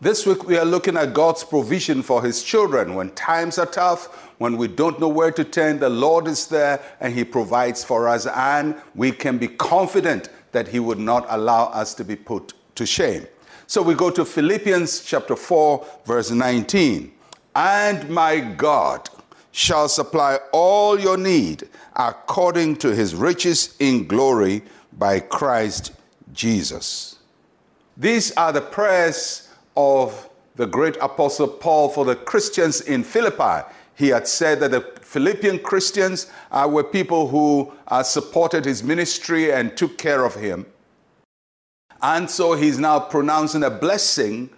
This week we are looking at God's provision for His children. When times are tough, when we don't know where to turn, the Lord is there and He provides for us, and we can be confident that He would not allow us to be put to shame. So we go to Philippians chapter 4, verse 19. And my God shall supply all your need according to his riches in glory by Christ Jesus. These are the prayers of the great apostle Paul for the Christians in Philippi. He had said that the Philippian Christians uh, were people who uh, supported his ministry and took care of him. And so he's now pronouncing a blessing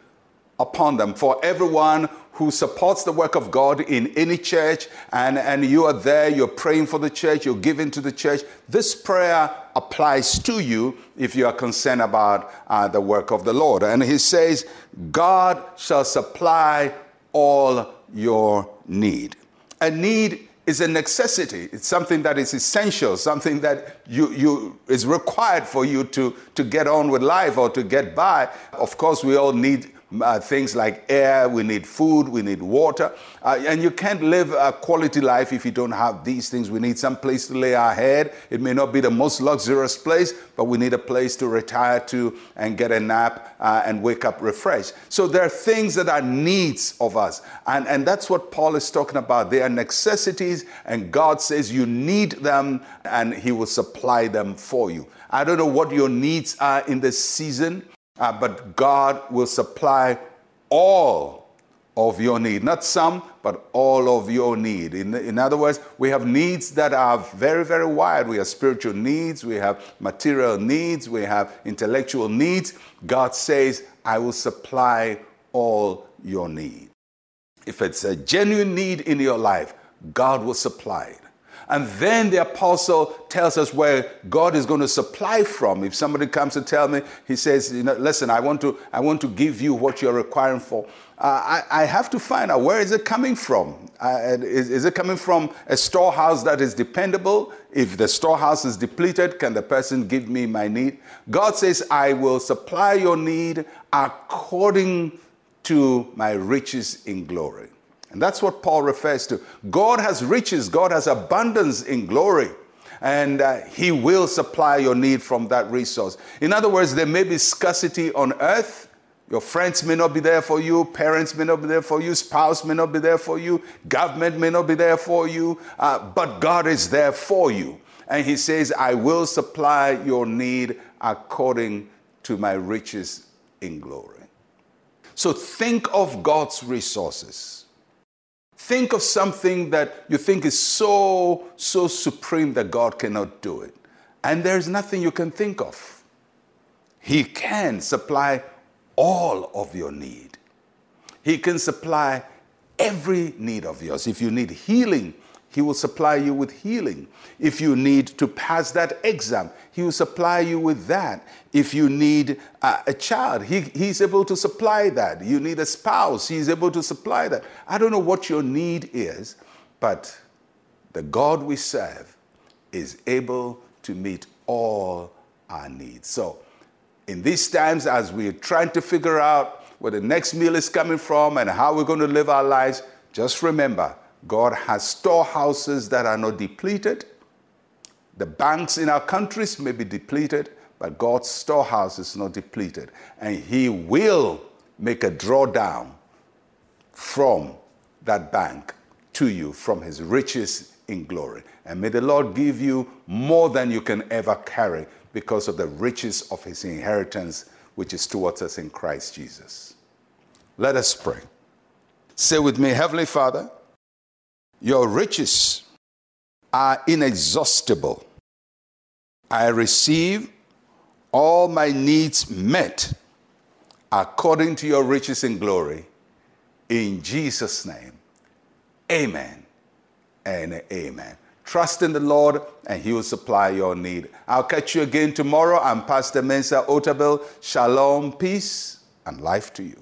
upon them for everyone who supports the work of God in any church, and, and you are there, you're praying for the church, you're giving to the church, this prayer applies to you if you are concerned about uh, the work of the Lord. And he says, God shall supply all your need. A need is a necessity. It's something that is essential, something that you, you is required for you to, to get on with life or to get by. Of course, we all need uh, things like air, we need food, we need water. Uh, and you can't live a quality life if you don't have these things. We need some place to lay our head. It may not be the most luxurious place, but we need a place to retire to and get a nap uh, and wake up refreshed. So there are things that are needs of us. And, and that's what Paul is talking about. They are necessities, and God says you need them, and He will supply them for you. I don't know what your needs are in this season. Uh, but God will supply all of your need. Not some, but all of your need. In, in other words, we have needs that are very, very wide. We have spiritual needs, we have material needs, we have intellectual needs. God says, I will supply all your need. If it's a genuine need in your life, God will supply it. And then the apostle tells us where God is going to supply from. If somebody comes to tell me, he says, you know, listen, I want to, I want to give you what you're requiring for. Uh, I, I, have to find out where is it coming from. Uh, is, is it coming from a storehouse that is dependable? If the storehouse is depleted, can the person give me my need? God says, I will supply your need according to my riches in glory. And that's what Paul refers to. God has riches, God has abundance in glory. And uh, he will supply your need from that resource. In other words, there may be scarcity on earth. Your friends may not be there for you, parents may not be there for you, spouse may not be there for you, government may not be there for you, uh, but God is there for you. And he says, I will supply your need according to my riches in glory. So think of God's resources. Think of something that you think is so, so supreme that God cannot do it. And there's nothing you can think of. He can supply all of your need. He can supply every need of yours. If you need healing, he will supply you with healing. If you need to pass that exam, He will supply you with that. If you need a, a, child, he, He's able to supply that. You need a spouse, He's able to supply that. I don't know what your need is, but the God we serve is able to meet all our needs. So, in these times, as we're trying to figure out where the next meal is coming from and how we're going to live our lives, just remember God has storehouses that are not depleted. The banks in our countries may be depleted, but God's storehouse is not depleted. And He will make a drawdown from that bank to you from His riches in glory. And may the Lord give you more than you can ever carry because of the riches of His inheritance, which is towards us in Christ Jesus. Let us pray. Say with me, Heavenly Father, your riches are inexhaustible. I receive all my needs met according to your riches and glory. In Jesus' name, amen and amen. Trust in the Lord and He will supply your need. I'll catch you again tomorrow. I'm Pastor Mensa Otabil. Shalom, peace, and life to you.